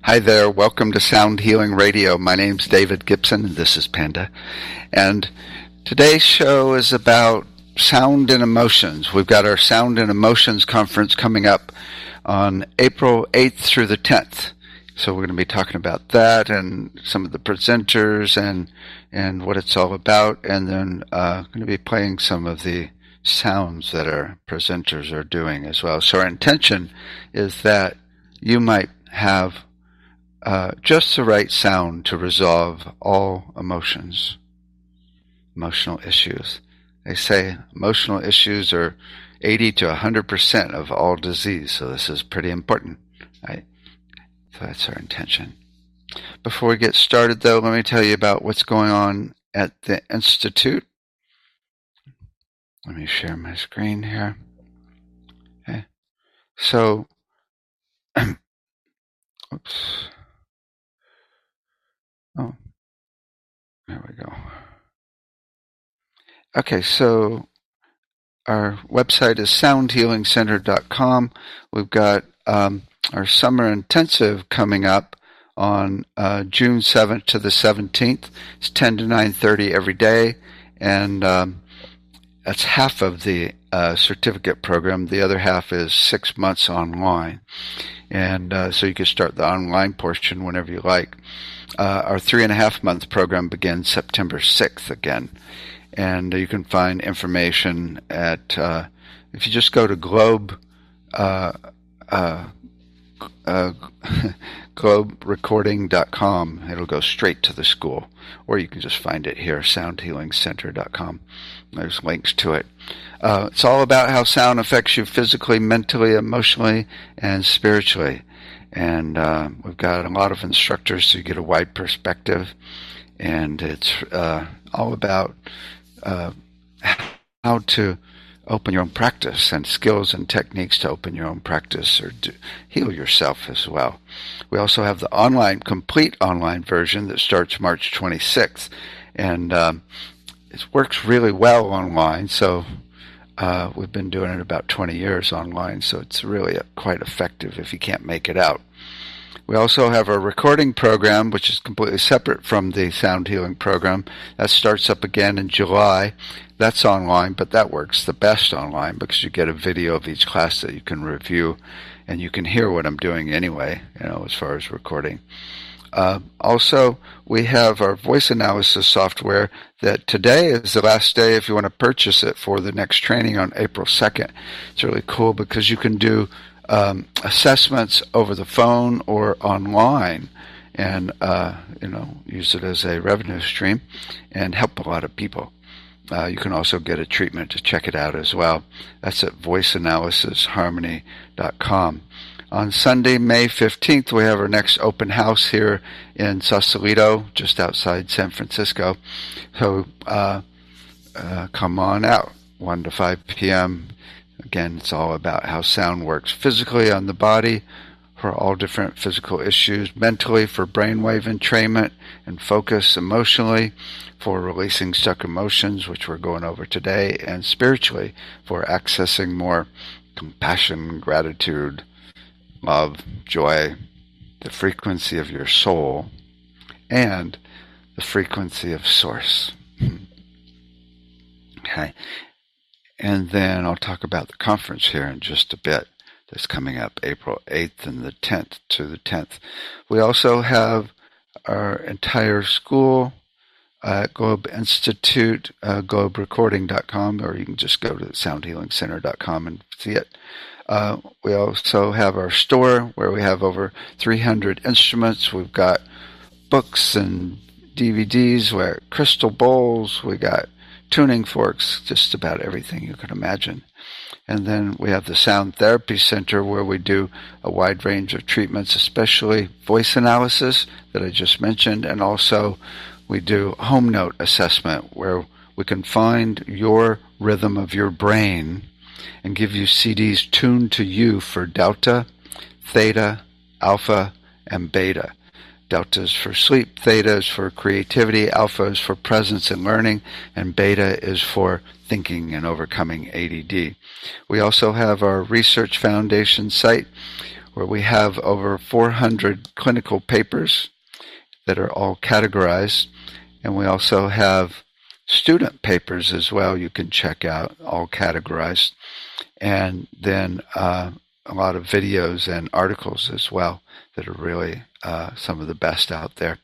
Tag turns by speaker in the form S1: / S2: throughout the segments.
S1: Hi there. Welcome to Sound Healing Radio. My name's David Gibson, and this is Panda. And today's show is about sound and emotions. We've got our Sound and Emotions conference coming up on April 8th through the 10th. So we're going to be talking about that and some of the presenters and and what it's all about, and then uh, going to be playing some of the sounds that our presenters are doing as well. So our intention is that you might have uh, just the right sound to resolve all emotions, emotional issues. They say emotional issues are 80 to 100% of all disease, so this is pretty important, right? So that's our intention. Before we get started, though, let me tell you about what's going on at the Institute. Let me share my screen here. Okay. So, oops. Oh, there we go. Okay, so our website is soundhealingcenter.com. We've got um, our summer intensive coming up on uh, June 7th to the 17th. It's 10 to 9.30 every day, and um, that's half of the uh, certificate program. The other half is six months online. And uh, so you can start the online portion whenever you like. Uh, our three and a half month program begins September 6th again. And you can find information at, uh, if you just go to globe, uh, globerecording.com. It'll go straight to the school, or you can just find it here, soundhealingcenter.com. There's links to it. Uh, it's all about how sound affects you physically, mentally, emotionally, and spiritually. And uh, we've got a lot of instructors so you get a wide perspective. And it's uh, all about uh, how to open your own practice and skills and techniques to open your own practice or heal yourself as well. We also have the online, complete online version that starts March 26th. And um, it works really well online. So uh, we've been doing it about 20 years online. So it's really quite effective if you can't make it out. We also have a recording program, which is completely separate from the sound healing program. That starts up again in July. That's online, but that works the best online because you get a video of each class that you can review and you can hear what I'm doing anyway, you know, as far as recording. Uh, also, we have our voice analysis software that today is the last day if you want to purchase it for the next training on April 2nd. It's really cool because you can do um, assessments over the phone or online and uh, you know use it as a revenue stream and help a lot of people. Uh, you can also get a treatment to check it out as well. That's at voiceanalysisharmony.com. On Sunday, May 15th, we have our next open house here in Sausalito, just outside San Francisco. So uh, uh, come on out, 1 to 5 p.m. Again, it's all about how sound works physically on the body for all different physical issues, mentally for brainwave entrainment and focus, emotionally for releasing stuck emotions, which we're going over today, and spiritually for accessing more compassion, gratitude, love, joy, the frequency of your soul, and the frequency of source. okay. And then I'll talk about the conference here in just a bit. That's coming up April 8th and the 10th to the 10th. We also have our entire school at Globe Institute, uh, globerecording.com, or you can just go to soundhealingcenter.com and see it. Uh, we also have our store where we have over 300 instruments. We've got books and DVDs, we got crystal bowls, we got tuning forks, just about everything you can imagine. And then we have the Sound Therapy Center where we do a wide range of treatments, especially voice analysis that I just mentioned, and also we do home note assessment where we can find your rhythm of your brain and give you CDs tuned to you for delta, theta, alpha, and beta. Delta is for sleep, theta is for creativity, alpha is for presence and learning, and beta is for thinking and overcoming ADD. We also have our Research Foundation site where we have over 400 clinical papers that are all categorized. And we also have student papers as well you can check out, all categorized. And then uh, a lot of videos and articles as well that are really uh, some of the best out there.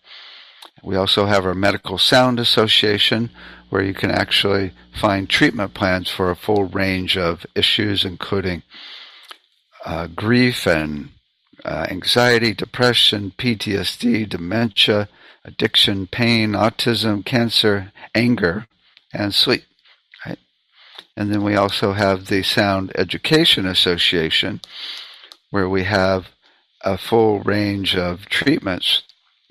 S1: We also have our Medical Sound Association, where you can actually find treatment plans for a full range of issues, including uh, grief and uh, anxiety, depression, PTSD, dementia, addiction, pain, autism, cancer, anger, and sleep. Right? And then we also have the Sound Education Association, where we have a full range of treatments,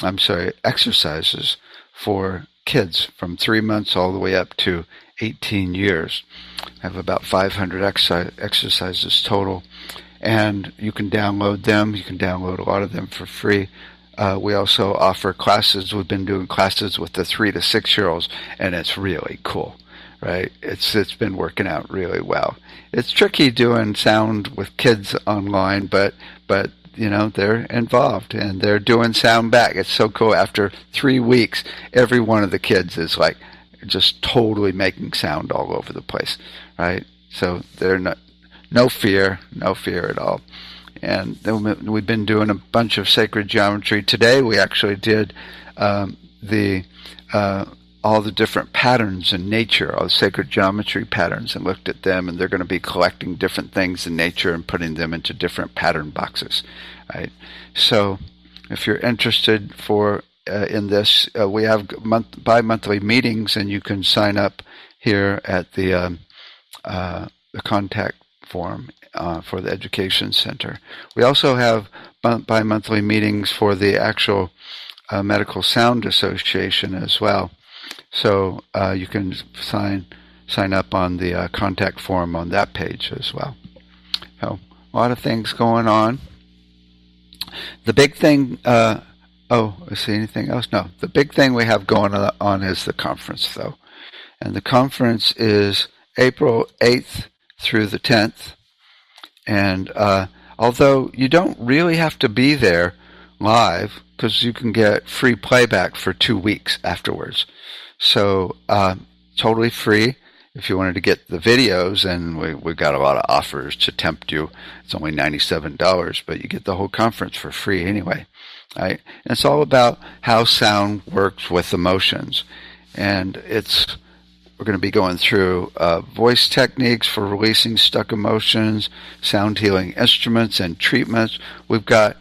S1: I'm sorry, exercises for kids from three months all the way up to 18 years. I have about 500 exercises total, and you can download them. You can download a lot of them for free. Uh, we also offer classes. We've been doing classes with the three to six year olds, and it's really cool, right? It's it's been working out really well. It's tricky doing sound with kids online, but but you know they're involved and they're doing sound back. It's so cool. After three weeks, every one of the kids is like just totally making sound all over the place, right? So they're not no fear, no fear at all. And we've been doing a bunch of sacred geometry. Today we actually did um, the uh, all the different patterns in nature, all the sacred geometry patterns, and looked at them. And they're going to be collecting different things in nature and putting them into different pattern boxes, right? So, if you're interested for uh, in this, uh, we have month bi-monthly meetings, and you can sign up here at the um, uh, the contact form uh, for the education center. We also have bi-monthly meetings for the actual uh, Medical Sound Association as well. So uh, you can sign sign up on the uh, contact form on that page as well. So a lot of things going on. The big thing. Uh, oh, I see anything else? No. The big thing we have going on is the conference, though, and the conference is April eighth through the tenth. And uh, although you don't really have to be there live, because you can get free playback for two weeks afterwards. So uh, totally free. If you wanted to get the videos, and we, we've got a lot of offers to tempt you. It's only $97, but you get the whole conference for free anyway. Right? And it's all about how sound works with emotions. And it's we're going to be going through uh, voice techniques for releasing stuck emotions, sound healing instruments, and treatments. We've got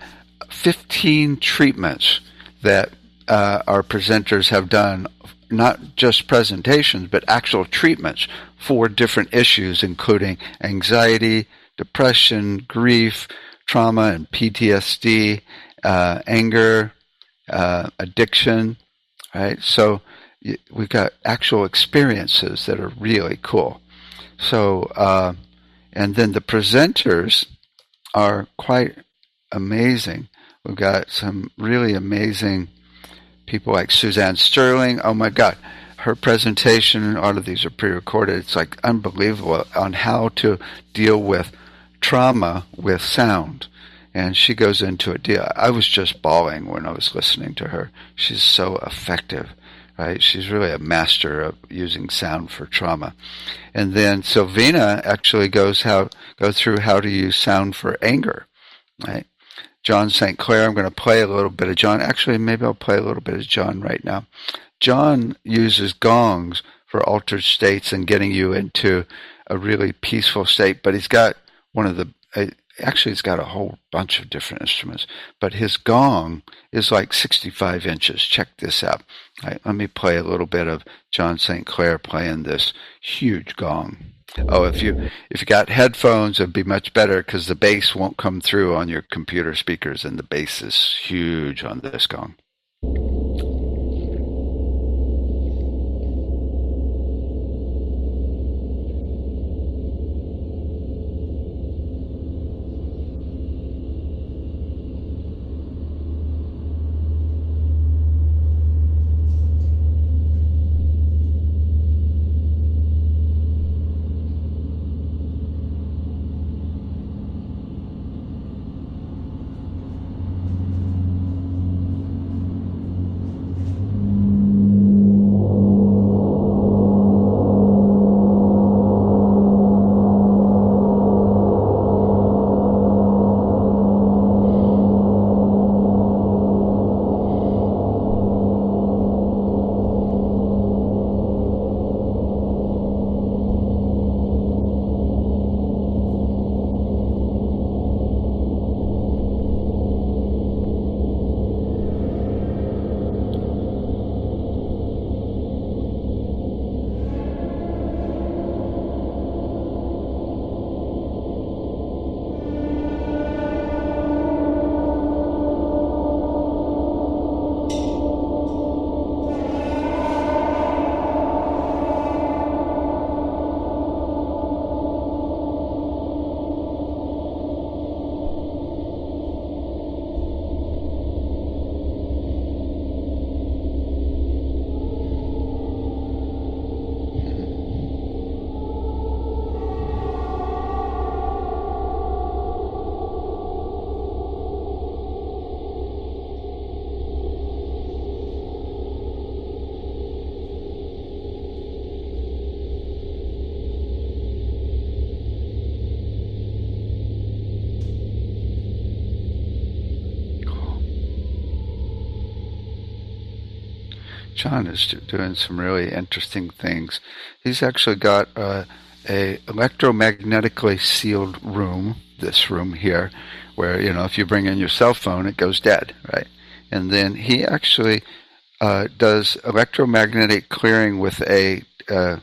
S1: 15 treatments that uh, our presenters have done not just presentations, but actual treatments for different issues, including anxiety, depression, grief, trauma and PTSD, uh, anger, uh, addiction, right? So we've got actual experiences that are really cool. So, uh, and then the presenters are quite amazing. We've got some really amazing people like Suzanne Sterling. Oh my God, her presentation, all of these are pre recorded. It's like unbelievable on how to deal with trauma with sound. And she goes into it. I was just bawling when I was listening to her. She's so effective, right? She's really a master of using sound for trauma. And then Sylvina actually goes how go through how to use sound for anger, right? John St. Clair. I'm going to play a little bit of John. Actually, maybe I'll play a little bit of John right now. John uses gongs for altered states and getting you into a really peaceful state, but he's got one of the, uh, actually, he's got a whole bunch of different instruments, but his gong is like 65 inches. Check this out. Right, let me play a little bit of John St. Clair playing this huge gong. Oh, if you if you got headphones, it'd be much better because the bass won't come through on your computer speakers, and the bass is huge on this gong. John is doing some really interesting things. He's actually got a, a electromagnetically sealed room, this room here, where you know if you bring in your cell phone, it goes dead, right? And then he actually uh, does electromagnetic clearing with a uh,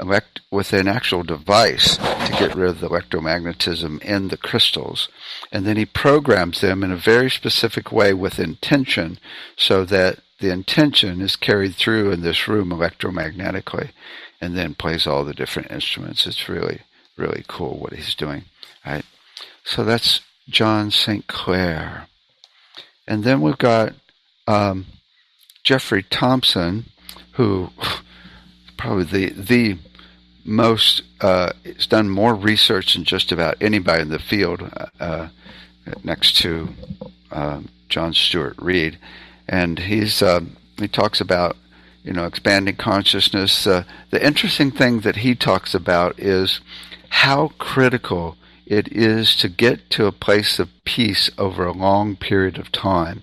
S1: elect with an actual device to get rid of the electromagnetism in the crystals, and then he programs them in a very specific way with intention, so that the intention is carried through in this room electromagnetically, and then plays all the different instruments. It's really really cool what he's doing. Right, so that's John St. Clair, and then we've got. Um, Jeffrey Thompson, who probably the the most uh, has done more research than just about anybody in the field, uh, uh next to uh, John Stuart Reid, and he's uh, he talks about you know expanding consciousness. Uh, the interesting thing that he talks about is how critical it is to get to a place of peace over a long period of time.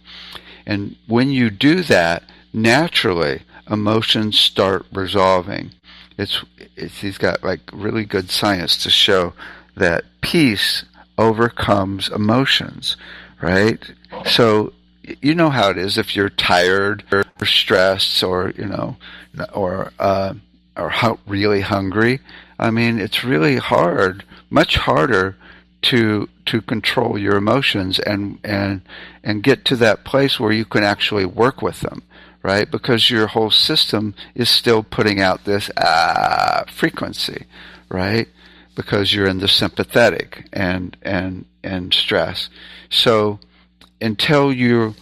S1: And when you do that, naturally emotions start resolving. It's, it's he's got like really good science to show that peace overcomes emotions, right? So you know how it is if you're tired or stressed or you know or uh, or really hungry. I mean, it's really hard, much harder to to control your emotions and and and get to that place where you can actually work with them right? Because your whole system is still putting out this ah frequency, right? Because you're in the sympathetic and and and stress. So until your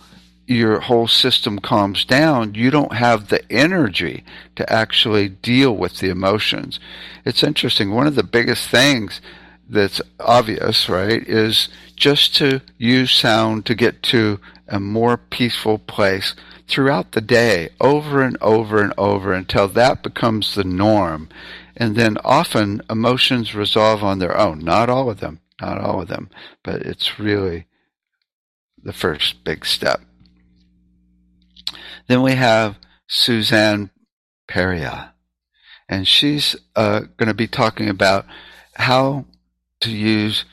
S1: your whole system calms down, you don't have the energy to actually deal with the emotions. It's interesting. One of the biggest things that's obvious, right, is just to use sound to get to a more peaceful place throughout the day over and over and over until that becomes the norm. And then often emotions resolve on their own. Not all of them, not all of them, but it's really the first big step. Then we have Suzanne Peria, and she's uh, going to be talking about how to use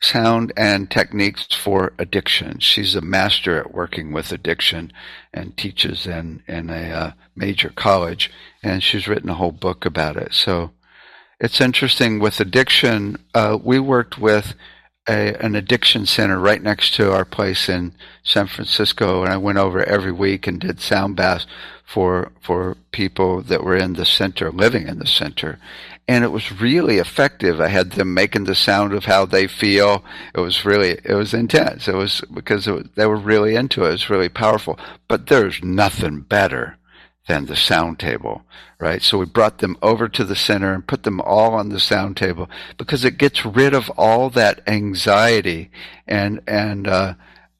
S1: sound and techniques for addiction. She's a master at working with addiction and teaches in, in a uh, major college, and she's written a whole book about it. So it's interesting with addiction. Uh, we worked with a, an addiction center right next to our place in San Francisco, and I went over every week and did sound baths for for people that were in the center, living in the center, and it was really effective. I had them making the sound of how they feel. It was really, it was intense. It was because it was, they were really into it. It was really powerful. But there's nothing better than the sound table, right? So we brought them over to the center and put them all on the sound table because it gets rid of all that anxiety and and uh,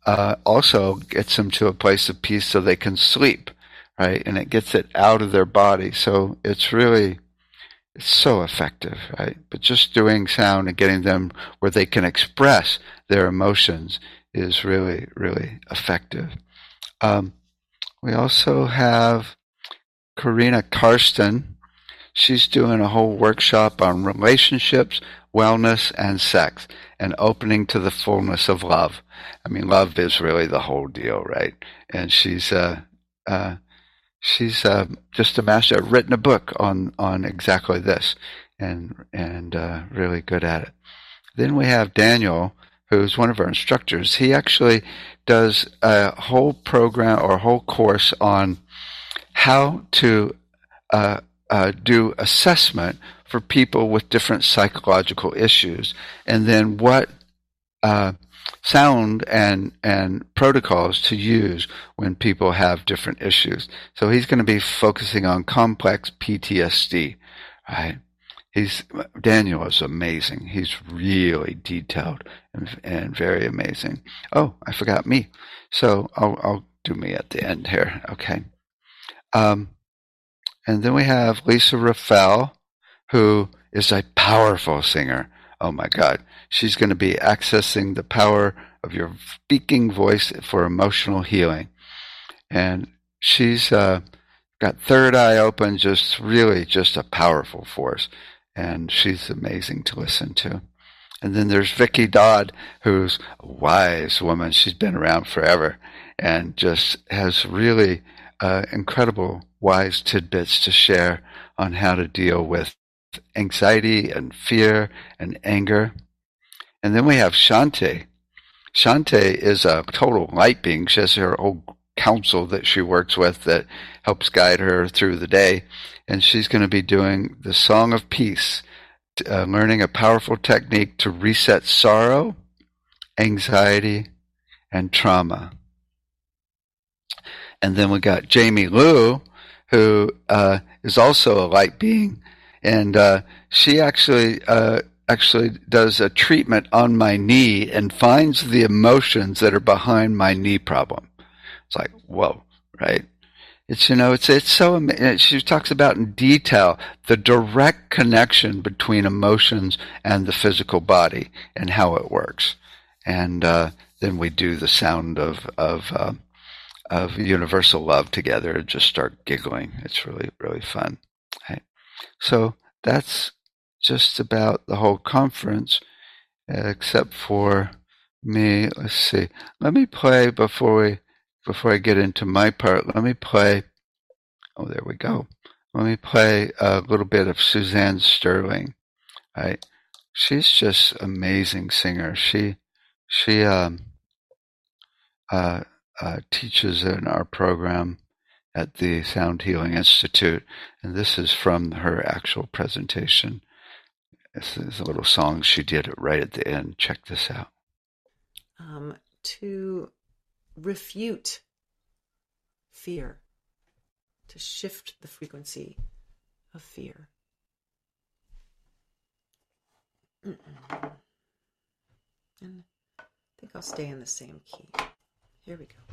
S1: uh, also gets them to a place of peace so they can sleep, right? And it gets it out of their body. So it's really it's so effective, right? But just doing sound and getting them where they can express their emotions is really, really effective. Um, we also have Karina Karsten. She's doing a whole workshop on relationships, wellness, and sex, and opening to the fullness of love. I mean, love is really the whole deal, right? And she's uh, uh, she's uh, just a master. Written a book on on exactly this, and and uh, really good at it. Then we have Daniel, who's one of our instructors. He actually does a whole program or a whole course on how to uh, uh do assessment for people with different psychological issues, and then what uh, sound and and protocols to use when people have different issues. So he's going to be focusing on complex PTSD, right? He's Daniel is amazing. He's really detailed and, and very amazing. Oh, I forgot me. So I'll I'll do me at the end here. Okay. Um, and then we have Lisa Raffel, who is a powerful singer. Oh my God. She's going to be accessing the power of your speaking voice for emotional healing. And she's uh, got third eye open, just really just a powerful force. And she's amazing to listen to. And then there's Vicky Dodd, who's a wise woman. She's been around forever and just has really uh, incredible wise tidbits to share on how to deal with anxiety and fear and anger. And then we have Shante. Shante is a total light being. She has her own council that she works with that helps guide her through the day. And she's going to be doing the Song of Peace uh, learning a powerful technique to reset sorrow, anxiety, and trauma. And then we got Jamie Liu, who uh, is also a light being, and uh, she actually uh, actually does a treatment on my knee and finds the emotions that are behind my knee problem. It's like whoa, right? It's you know it's it's so she talks about in detail the direct connection between emotions and the physical body and how it works, and uh, then we do the sound of of uh, of universal love together and just start giggling. It's really really fun. So that's just about the whole conference, except for me. Let's see. Let me play before we before I get into my part, let me play. Oh, there we go. Let me play a little bit of Suzanne Sterling. Right, she's just amazing singer. She she um, uh, teaches in our program at the Sound Healing Institute, and this is from her actual presentation. This is a little song she did right at the end. Check this out.
S2: Um, to refute fear, to shift the frequency of fear. Mm-mm. And I think I'll stay in the same key. Here we go.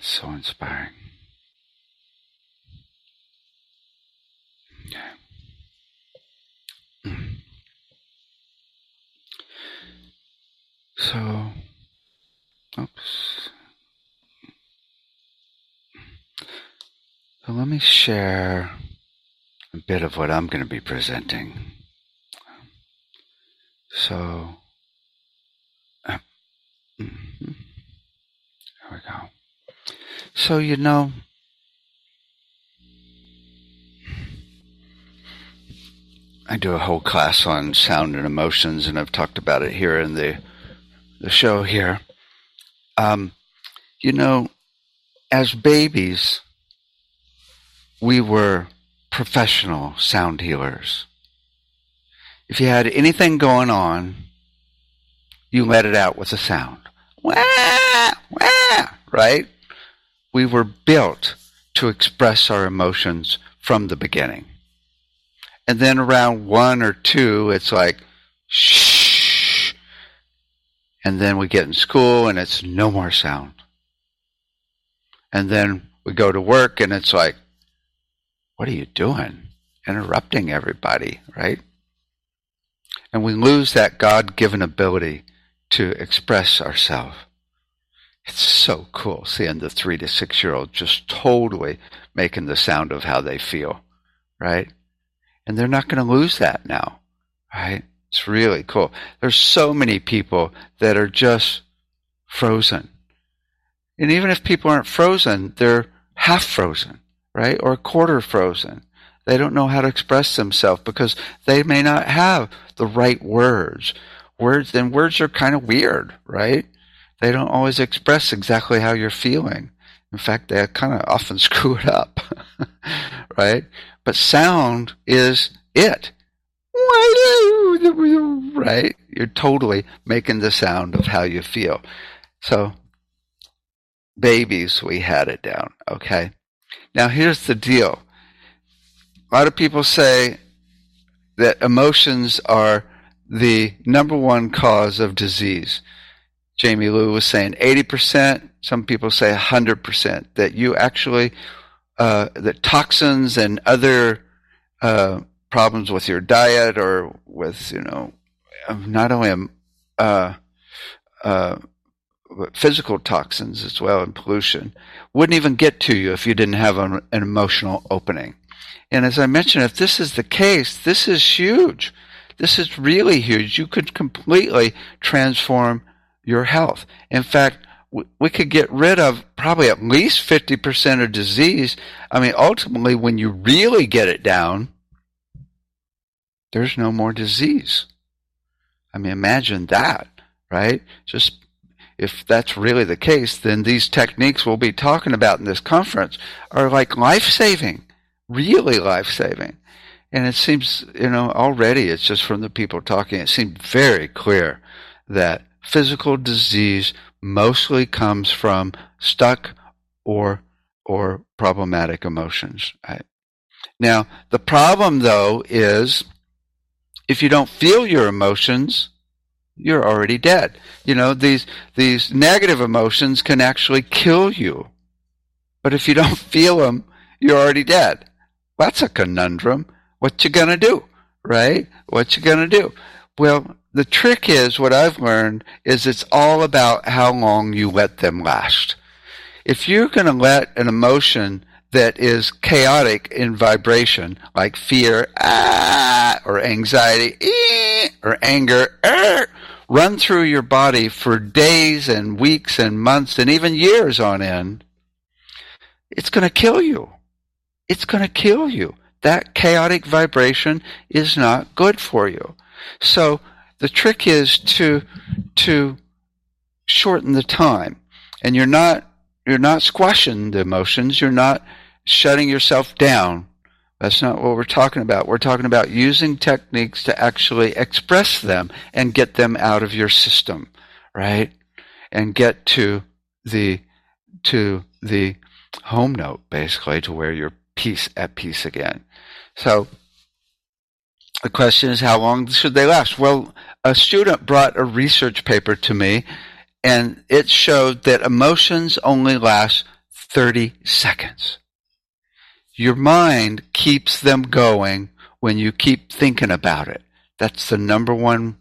S1: So inspiring. Yeah. Mm. So, oops. So let me share a bit of what I'm going to be presenting. So, uh, mm-hmm. there we go. So, you know, I do a whole class on sound and emotions, and I've talked about it here in the the show here. Um, you know, as babies, we were professional sound healers. If you had anything going on, you let it out with a sound. Wah, wah, right? We were built to express our emotions from the beginning. And then around one or two, it's like, shh. And then we get in school and it's no more sound. And then we go to work and it's like, what are you doing? Interrupting everybody, right? And we lose that God given ability to express ourselves. It's so cool seeing the three to six year old just totally making the sound of how they feel, right? And they're not going to lose that now, right? It's really cool. There's so many people that are just frozen. And even if people aren't frozen, they're half frozen, right? Or quarter frozen. They don't know how to express themselves because they may not have the right words. Words, and words are kind of weird, right? They don't always express exactly how you're feeling. In fact, they kind of often screw it up, right? But sound is it. Right? You're totally making the sound of how you feel. So, babies, we had it down, okay? Now, here's the deal. A lot of people say that emotions are the number one cause of disease. Jamie Lou was saying 80%, some people say 100%, that you actually, uh, that toxins and other uh, problems with your diet or with, you know, not only um, uh, uh, physical toxins as well and pollution wouldn't even get to you if you didn't have an, an emotional opening. And as I mentioned, if this is the case, this is huge. This is really huge. You could completely transform your health. In fact, we could get rid of probably at least 50% of disease. I mean, ultimately, when you really get it down, there's no more disease. I mean, imagine that, right? Just if that's really the case, then these techniques we'll be talking about in this conference are like life saving, really life saving. And it seems, you know, already it's just from the people talking, it seemed very clear that physical disease mostly comes from stuck or or problematic emotions. Right? Now, the problem though is if you don't feel your emotions, you're already dead. You know, these these negative emotions can actually kill you. But if you don't feel them, you're already dead. That's a conundrum. What you gonna do? Right? What you gonna do? Well, the trick is what I've learned is it's all about how long you let them last. If you're going to let an emotion that is chaotic in vibration, like fear, ah, or anxiety, eh, or anger, er, run through your body for days and weeks and months and even years on end, it's going to kill you. It's going to kill you. That chaotic vibration is not good for you. So the trick is to to shorten the time, and you're not you're not squashing the emotions. You're not shutting yourself down. That's not what we're talking about. We're talking about using techniques to actually express them and get them out of your system, right? And get to the to the home note basically to where you're peace at peace again. So the question is how long should they last? Well, a student brought a research paper to me and it showed that emotions only last 30 seconds. Your mind keeps them going when you keep thinking about it. That's the number one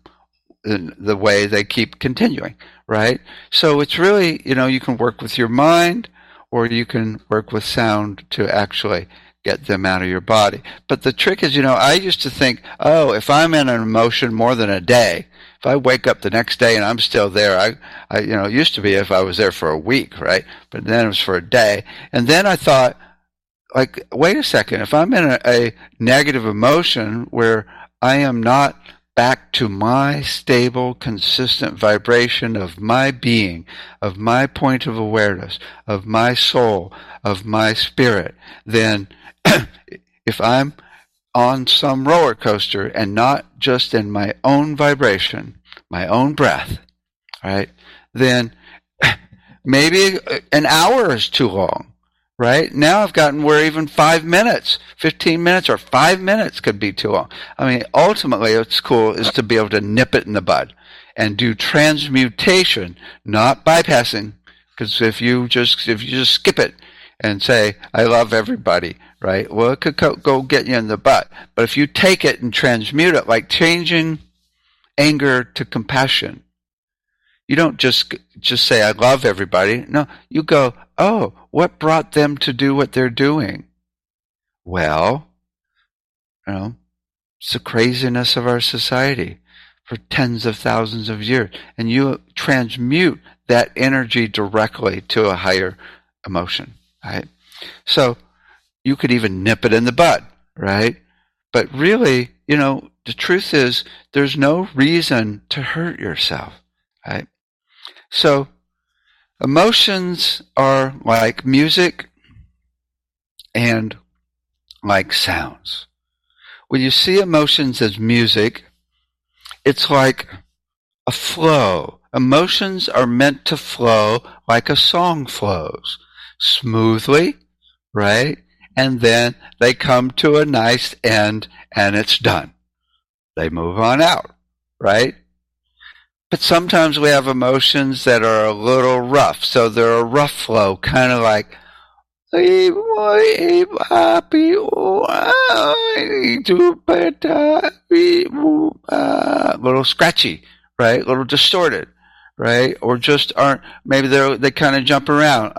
S1: uh, the way they keep continuing, right? So it's really, you know, you can work with your mind or you can work with sound to actually get them out of your body. But the trick is, you know, I used to think, oh, if I'm in an emotion more than a day, if I wake up the next day and I'm still there, I, I, you know, it used to be if I was there for a week, right? But then it was for a day. And then I thought, like, wait a second, if I'm in a, a negative emotion where I am not back to my stable, consistent vibration of my being, of my point of awareness, of my soul, of my spirit, then if I'm on some roller coaster and not just in my own vibration, my own breath, right? Then maybe an hour is too long, right? Now I've gotten where even five minutes, 15 minutes or five minutes could be too long. I mean, ultimately what's cool is to be able to nip it in the bud and do transmutation, not bypassing. Because if you just, if you just skip it and say, I love everybody, right? Well, it could go get you in the butt. But if you take it and transmute it, like changing anger to compassion, you don't just just say I love everybody. No, you go, "Oh, what brought them to do what they're doing?" Well, you know, it's the craziness of our society for tens of thousands of years, and you transmute that energy directly to a higher emotion, right? So you could even nip it in the bud, right? But really, you know, the truth is there's no reason to hurt yourself, right? So emotions are like music and like sounds. When you see emotions as music, it's like a flow. Emotions are meant to flow like a song flows smoothly, right? and then they come to a nice end and it's done. They move on out, right? But sometimes we have emotions that are a little rough, so they're a rough flow, kind of like a uh, little scratchy, right? A little distorted, right? Or just aren't maybe they they kind of jump around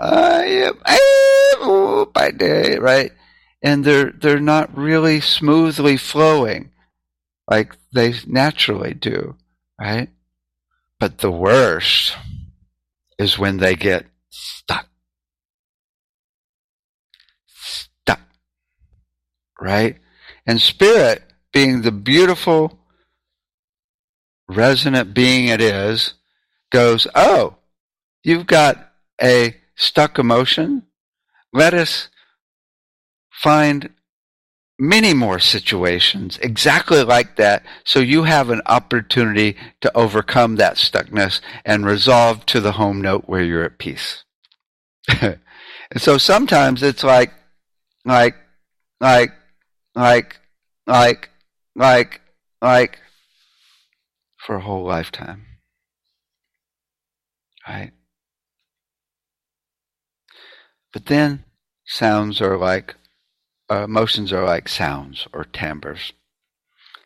S1: right? And they're they're not really smoothly flowing like they naturally do, right? But the worst is when they get stuck. Stuck. Right? And spirit, being the beautiful, resonant being it is, goes, Oh, you've got a stuck emotion let us find many more situations exactly like that so you have an opportunity to overcome that stuckness and resolve to the home note where you're at peace. and so sometimes it's like, like, like, like, like, like, like, for a whole lifetime. Right? But then sounds are like, Uh, emotions are like sounds or timbres.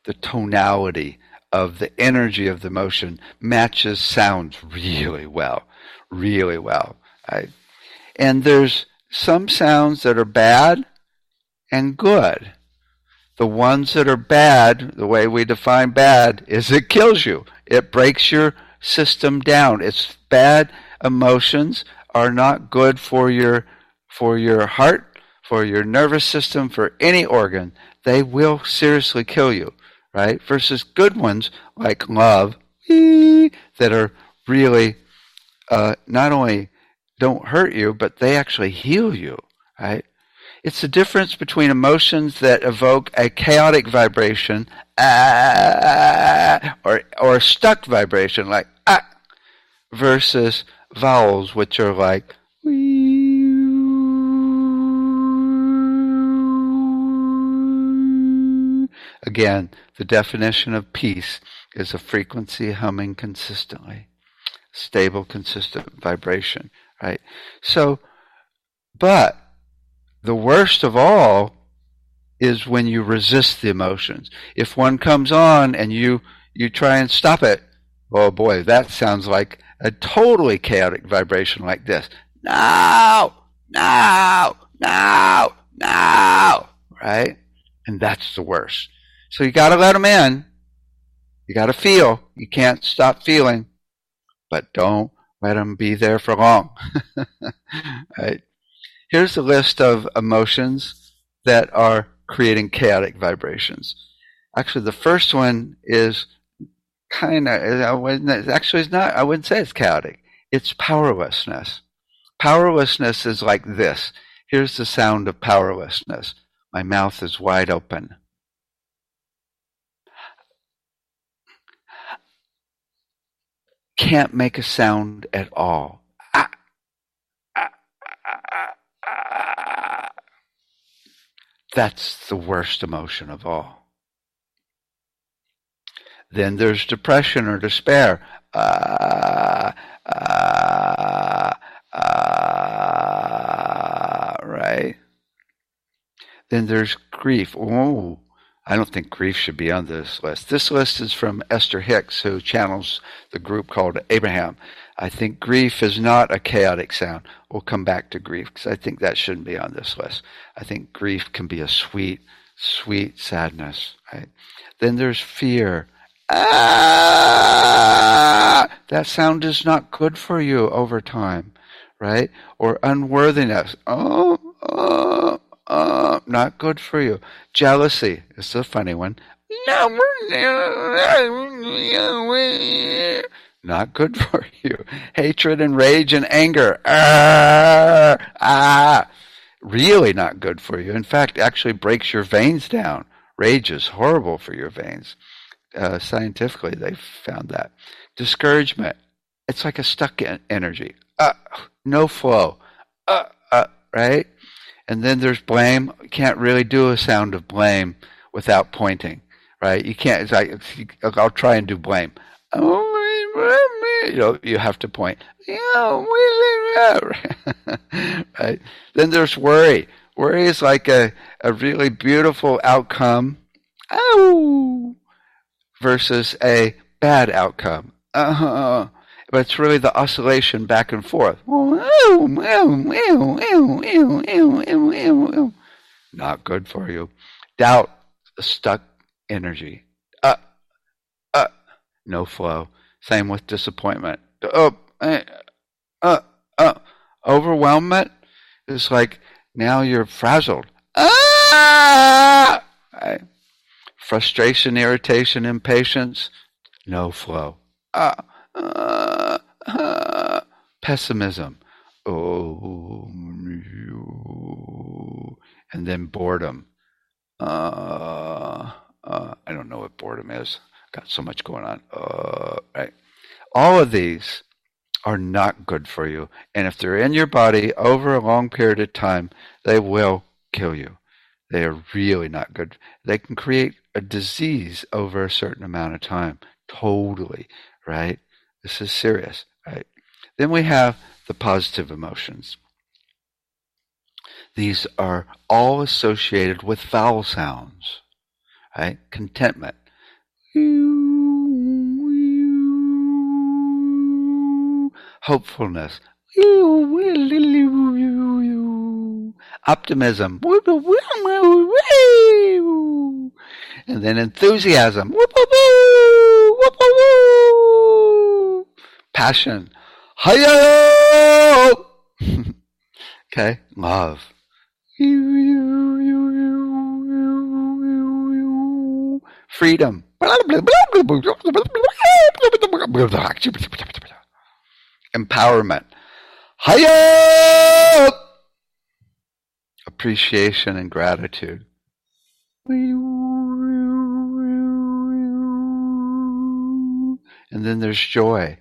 S1: The tonality of the energy of the emotion matches sounds really well, really well. Right? And there's some sounds that are bad and good. The ones that are bad, the way we define bad, is it kills you. It breaks your system down. It's bad emotions are not good for your for your heart, for your nervous system, for any organ. They will seriously kill you, right? Versus good ones like love that are really uh, not only don't hurt you, but they actually heal you, right? It's the difference between emotions that evoke a chaotic vibration ah, or, or a stuck vibration like ah, versus vowels which are like Again, the definition of peace is a frequency humming consistently, stable, consistent vibration, right? So, but the worst of all is when you resist the emotions. If one comes on and you you try and stop it, oh boy, that sounds like a totally chaotic vibration like this. No, no, no, no, right? And that's the worst. So you got to let them in. You got to feel. You can't stop feeling, but don't let them be there for long. right? Here's a list of emotions that are creating chaotic vibrations. Actually, the first one is kind of, actually, it's not, I wouldn't say it's chaotic. It's powerlessness. Powerlessness is like this. Here's the sound of powerlessness. My mouth is wide open. Can't make a sound at all. That's the worst emotion of all. Then there's depression or despair. Uh, uh, uh, right? Then there's grief. Oh, I don't think grief should be on this list. This list is from Esther Hicks, who channels the group called Abraham. I think grief is not a chaotic sound. We'll come back to grief because I think that shouldn't be on this list. I think grief can be a sweet, sweet sadness. Right? Then there's fear. Ah! That sound is not good for you over time, right? Or unworthiness. Oh, oh, uh, not good for you. Jealousy is a funny one. Not good for you. Hatred and rage and anger. Ah, ah, really not good for you. In fact, actually breaks your veins down. Rage is horrible for your veins. Uh, scientifically, they've found that. Discouragement. It's like a stuck energy. Uh, no flow. Uh, uh, right? And then there's blame. You can't really do a sound of blame without pointing, right? You can't. It's like, I'll try and do blame. You know, you have to point. right? Then there's worry. Worry is like a, a really beautiful outcome oh, versus a bad outcome. Uh-huh but it's really the oscillation back and forth. Not good for you. Doubt, stuck energy. Uh, uh, no flow. Same with disappointment. Uh, uh, uh, uh. Overwhelmment is like now you're frazzled. Ah! Right. Frustration, irritation, impatience, no flow. Ah. Uh, uh, pessimism. Oh, and then boredom. uh, uh, I don't know what boredom is. Got so much going on. Uh, right. All of these are not good for you. And if they're in your body over a long period of time, they will kill you. They are really not good. They can create a disease over a certain amount of time. Totally, right? This is serious, right? Then we have the positive emotions. These are all associated with vowel sounds, right? Contentment. Hopefulness. Optimism. And then enthusiasm. Passion. okay, love. Freedom. Empowerment. Hiya! Appreciation and gratitude. And then there's joy.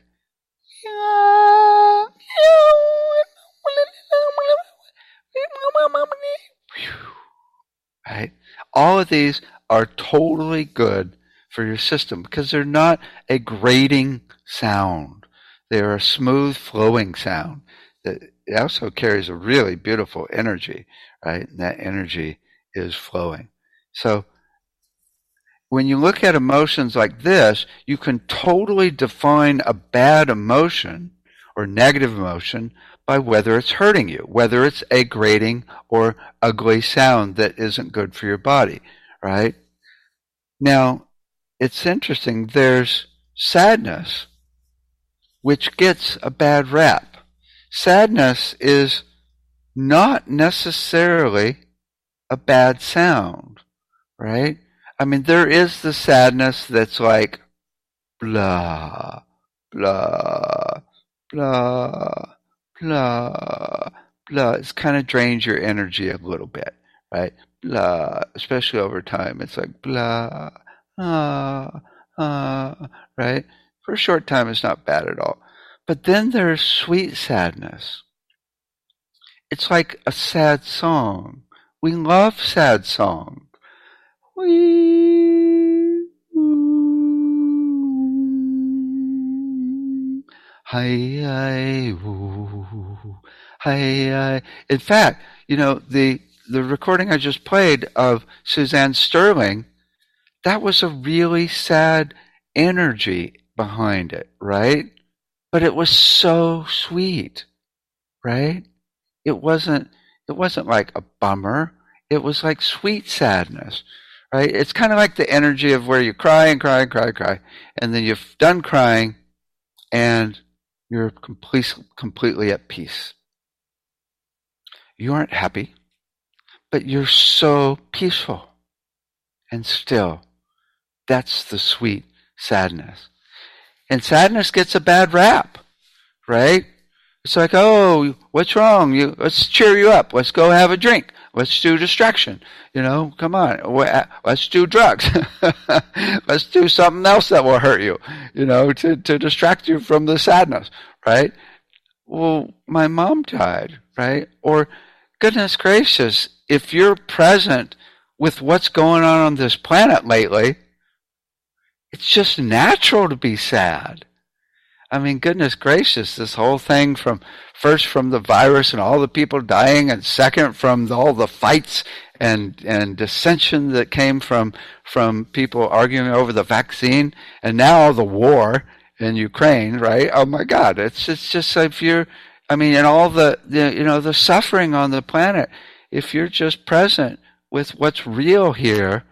S1: All of these are totally good for your system because they're not a grating sound. They're a smooth flowing sound that also carries a really beautiful energy, right? And that energy is flowing. So when you look at emotions like this, you can totally define a bad emotion or negative emotion by whether it's hurting you, whether it's a grating or ugly sound that isn't good for your body, right? Now, it's interesting. There's sadness, which gets a bad rap. Sadness is not necessarily a bad sound, right? I mean, there is the sadness that's like blah, blah, blah, blah, blah. It's kind of drains your energy a little bit, right? Blah, especially over time. It's like blah, ah, ah, right? For a short time, it's not bad at all. But then there's sweet sadness. It's like a sad song. We love sad songs. We hi hi hi hi. In fact, you know the the recording I just played of Suzanne Sterling, that was a really sad energy behind it, right? But it was so sweet, right? It wasn't it wasn't like a bummer. It was like sweet sadness, right? It's kind of like the energy of where you cry and cry and cry and cry, and then you've done crying, and you're complete, completely at peace. You aren't happy, but you're so peaceful and still. That's the sweet sadness. And sadness gets a bad rap, right? It's like, oh, what's wrong? You, let's cheer you up. Let's go have a drink. Let's do distraction. You know, come on. Uh, let's do drugs. let's do something else that will hurt you, you know, to, to distract you from the sadness, right? Well, my mom died, right? Or, goodness gracious, if you're present with what's going on on this planet lately, it's just natural to be sad. I mean, goodness gracious, this whole thing from first from the virus and all the people dying, and second from the, all the fights and and dissension that came from from people arguing over the vaccine, and now the war in Ukraine, right? Oh my God, it's it's just if you're, I mean, and all the, the you know the suffering on the planet, if you're just present with what's real here,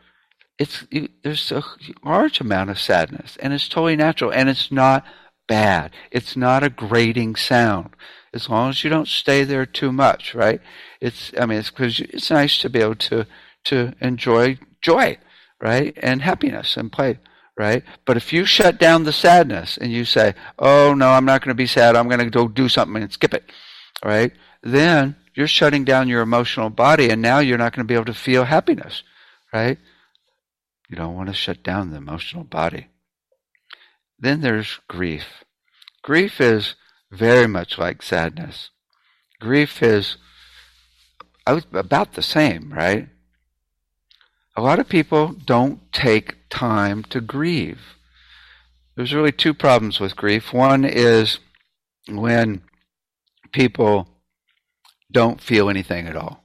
S1: it's there's a large amount of sadness, and it's totally natural, and it's not bad. It's not a grating sound. As long as you don't stay there too much, right? It's, I mean, it's because it's nice to be able to, to enjoy joy, right? And happiness and play, right? But if you shut down the sadness and you say, oh no, I'm not going to be sad. I'm going to go do something and skip it, right? Then you're shutting down your emotional body and now you're not going to be able to feel happiness, right? You don't want to shut down the emotional body. Then there's grief. Grief is very much like sadness. Grief is about the same, right? A lot of people don't take time to grieve. There's really two problems with grief. One is when people don't feel anything at all.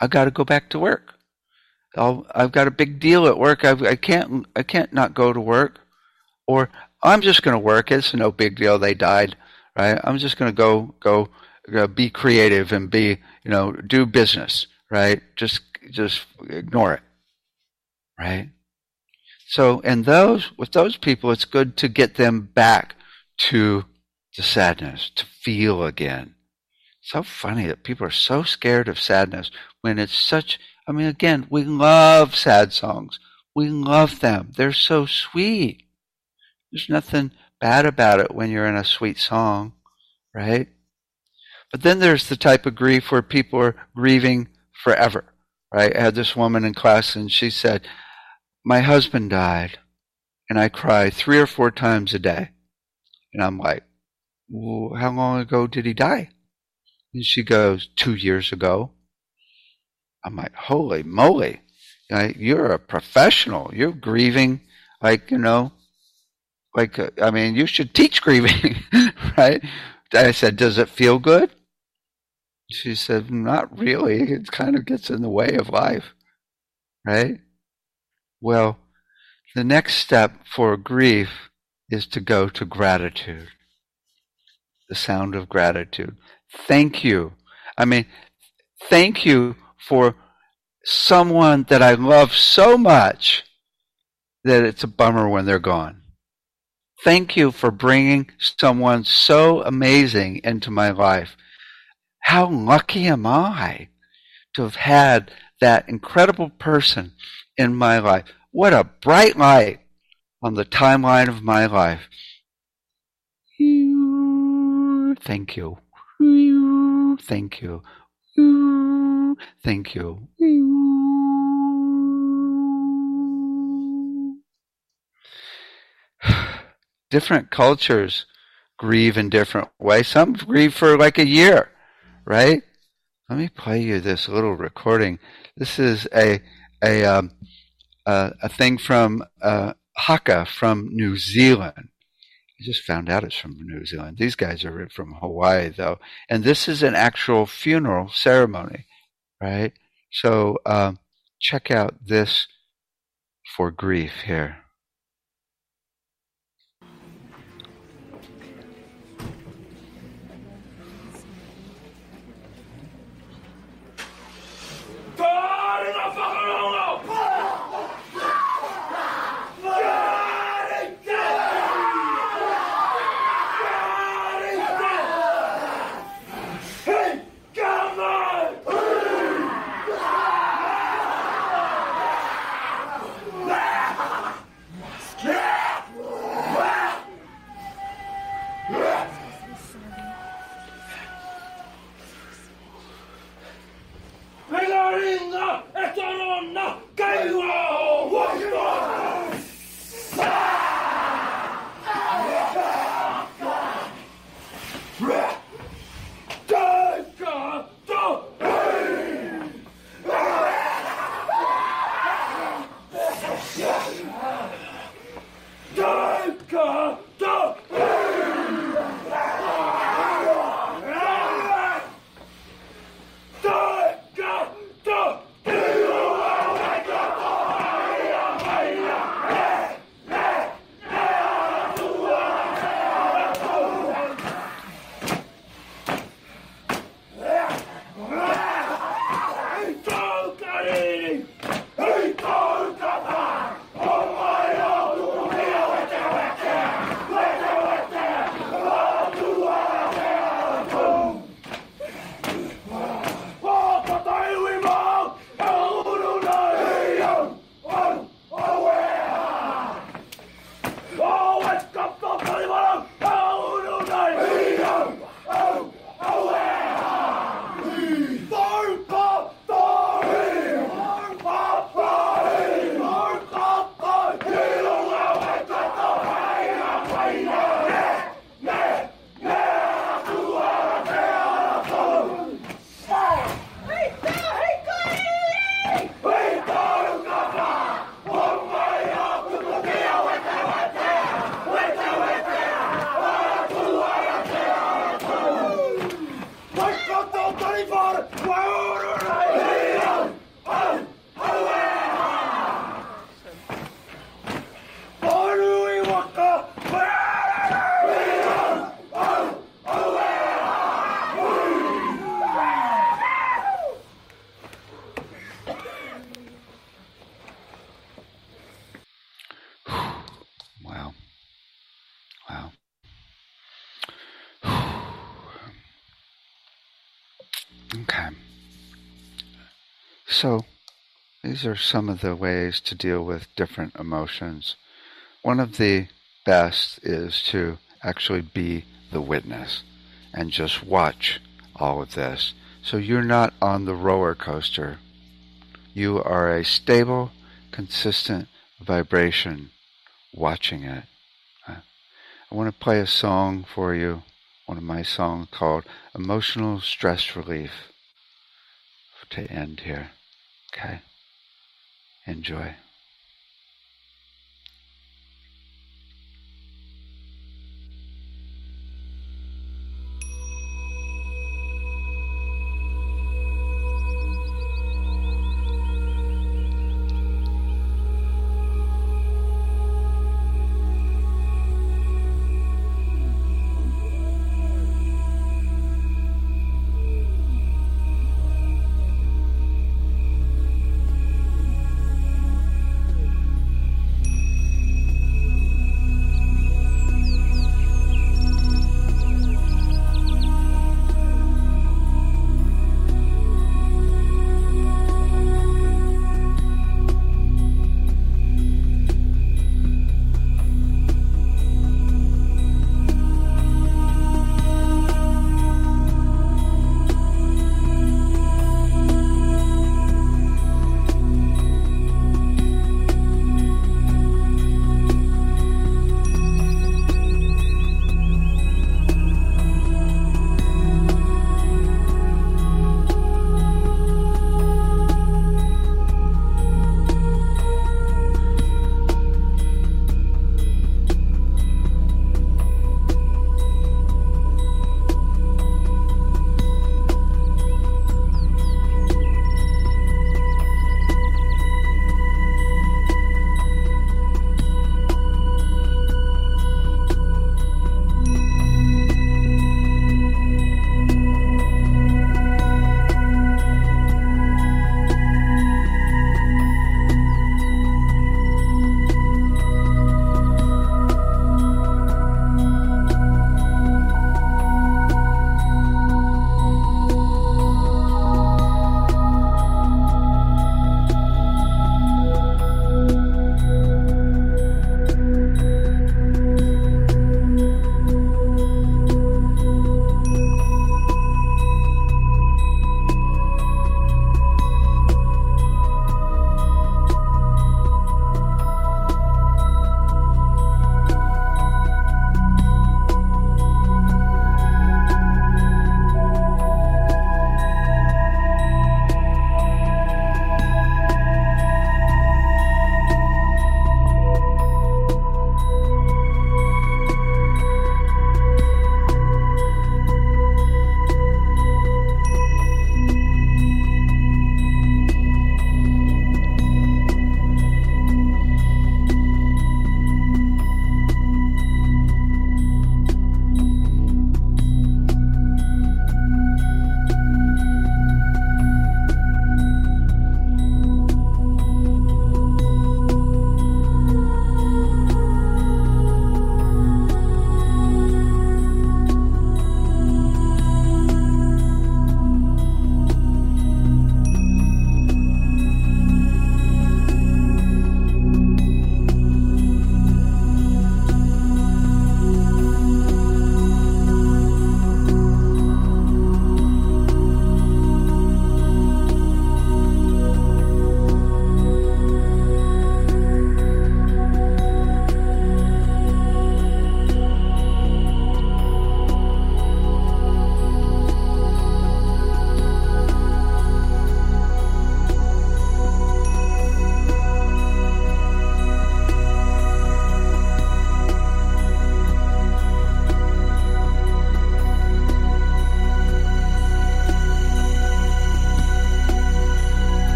S1: I've got to go back to work. i have got a big deal at work. I've, I can't. I can't not go to work. Or I'm just going to work. It's no big deal. They died, right? I'm just going to go go be creative and be you know do business, right? Just just ignore it, right? So, and those with those people, it's good to get them back to the sadness, to feel again. So funny that people are so scared of sadness when it's such. I mean, again, we love sad songs. We love them. They're so sweet. There's nothing bad about it when you're in a sweet song, right? But then there's the type of grief where people are grieving forever, right? I had this woman in class and she said, My husband died, and I cry three or four times a day. And I'm like, well, How long ago did he die? And she goes, Two years ago. I'm like, Holy moly. You're a professional. You're grieving like, you know, like, uh, I mean, you should teach grieving, right? I said, Does it feel good? She said, Not really. It kind of gets in the way of life, right? Well, the next step for grief is to go to gratitude. The sound of gratitude. Thank you. I mean, thank you for someone that I love so much that it's a bummer when they're gone. Thank you for bringing someone so amazing into my life. How lucky am I to have had that incredible person in my life? What a bright light on the timeline of my life. Thank you. Thank you. Thank you. different cultures grieve in different ways. Some grieve for like a year, right? Let me play you this little recording. This is a a um, uh, a thing from uh, Haka from New Zealand. I just found out it's from New Zealand. These guys are from Hawaii, though, and this is an actual funeral ceremony, right? So um, check out this for grief here. These are some of the ways to deal with different emotions. One of the best is to actually be the witness and just watch all of this. So you're not on the roller coaster. You are a stable, consistent vibration watching it. Uh, I want to play a song for you, one of my songs called Emotional Stress Relief to end here. Okay? Enjoy.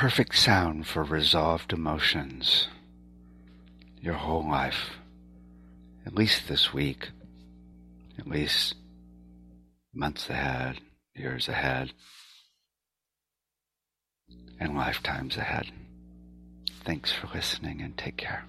S1: Perfect sound for resolved emotions your whole life, at least this week, at least months ahead, years ahead, and lifetimes ahead. Thanks for listening and take care.